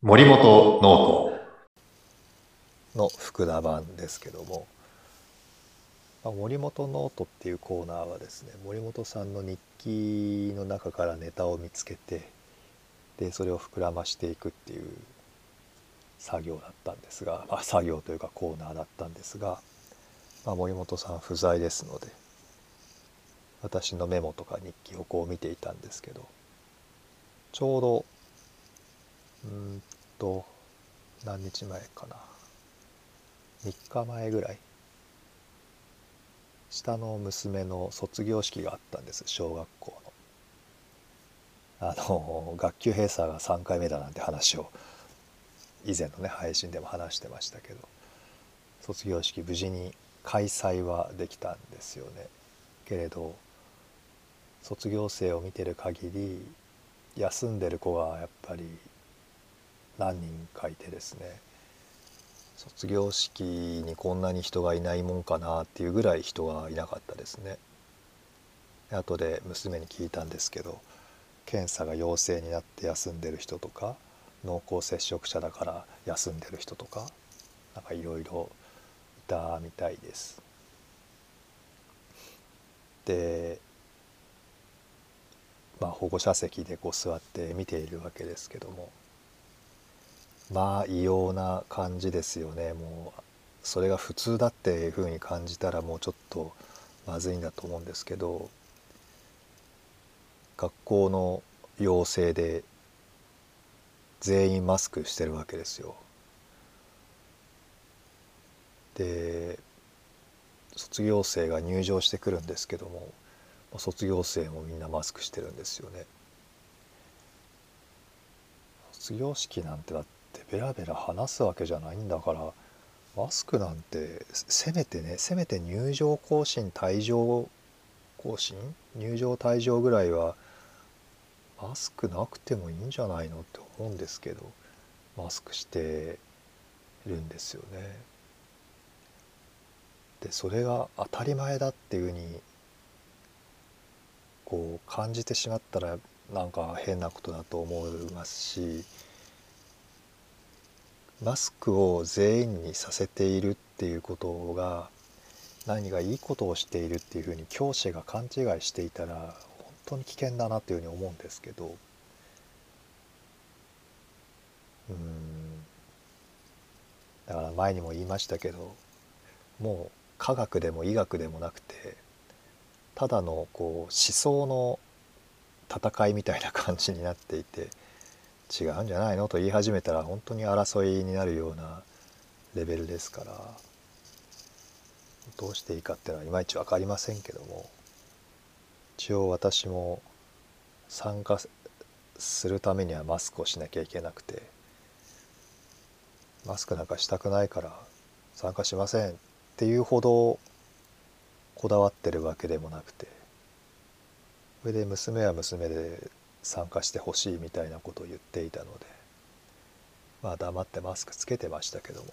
森本ノート。の福田版ですけども、まあ、森本ノートっていうコーナーはですね森本さんの日記の中からネタを見つけてでそれを膨らましていくっていう作業だったんですが、まあ、作業というかコーナーだったんですが、まあ、森本さん不在ですので私のメモとか日記をこう見ていたんですけどちょうどうんと何日前かな3日前ぐらい下の娘の卒業式があったんです小学校の。あの学級閉鎖が3回目だなんて話を以前のね配信でも話してましたけど卒業式無事に開催はできたんですよね。けれど卒業生を見てる限り休んでる子がやっぱり何人かいてですね卒業式にこんなに人がいないもんかなっていうぐらい人がいなかったですね。後で娘に聞いたんですけど検査が陽性になって休んでる人とか濃厚接触者だから休んでる人とかなんかいろいろいたみたいです。でまあ保護者席でこう座って見ているわけですけどもまあ異様な感じですよねもうそれが普通だっていうふうに感じたらもうちょっとまずいんだと思うんですけど学校の要請で全員マスクしてるわけですよ。で卒業生が入場してくるんですけども卒業生もみんなマスクしてるんですよね。卒業式なんてだってベラベラ話すわけじゃないんだからマスクなんてせめてねせめて入場行進退場行進入場退場ぐらいはマスクなくてもいいんじゃないのって思うんですけどマスクしてるんですよね。でそれが当たり前だっていうふうにこう感じてしまったらなんか変なことだと思いますしマスクを全員にさせているっていうことが何がいいことをしているっていうふうに教師が勘違いしていたら本当に危険だなというふうに思うんですけど。うん。だから前にも言いましたけどもう科学でも医学でもなくてただのこう思想の戦いみたいな感じになっていて違うんじゃないのと言い始めたら本当に争いになるようなレベルですからどうしていいかっていうのはいまいち分かりませんけども一応私も参加するためにはマスクをしなきゃいけなくてマスクなんかしたくないから参加しませんっていうほどこだわってるわけでもなくてそれで娘は娘で参加してほしいみたいなことを言っていたのでまあ黙ってマスクつけてましたけども。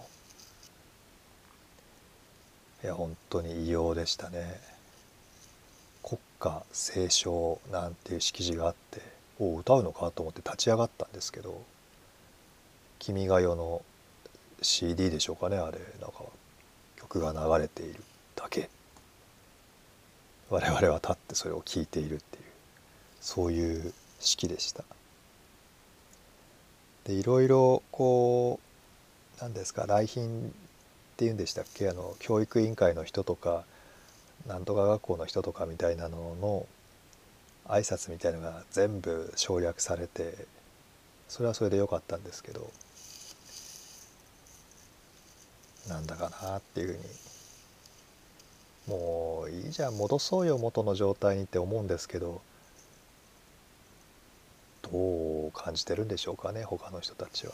いや本当に異様でしたね。国歌斉唱なんていう式辞があってお歌うのかと思って立ち上がったんですけど「君が代」の CD でしょうかねあれなんか曲が流れているだけ。我々は立ってそれを聴いているっていうそういう式でした。でいろいろこう何ですか来賓っていうんでしたっけ？あの教育委員会の人とかなんとか学校の人とかみたいなのの挨拶みたいのが全部省略されてそれはそれで良かったんですけどなんだかなっていうふうにもういいじゃん戻そうよ元の状態にって思うんですけどどう感じてるんでしょうかね他の人たちは。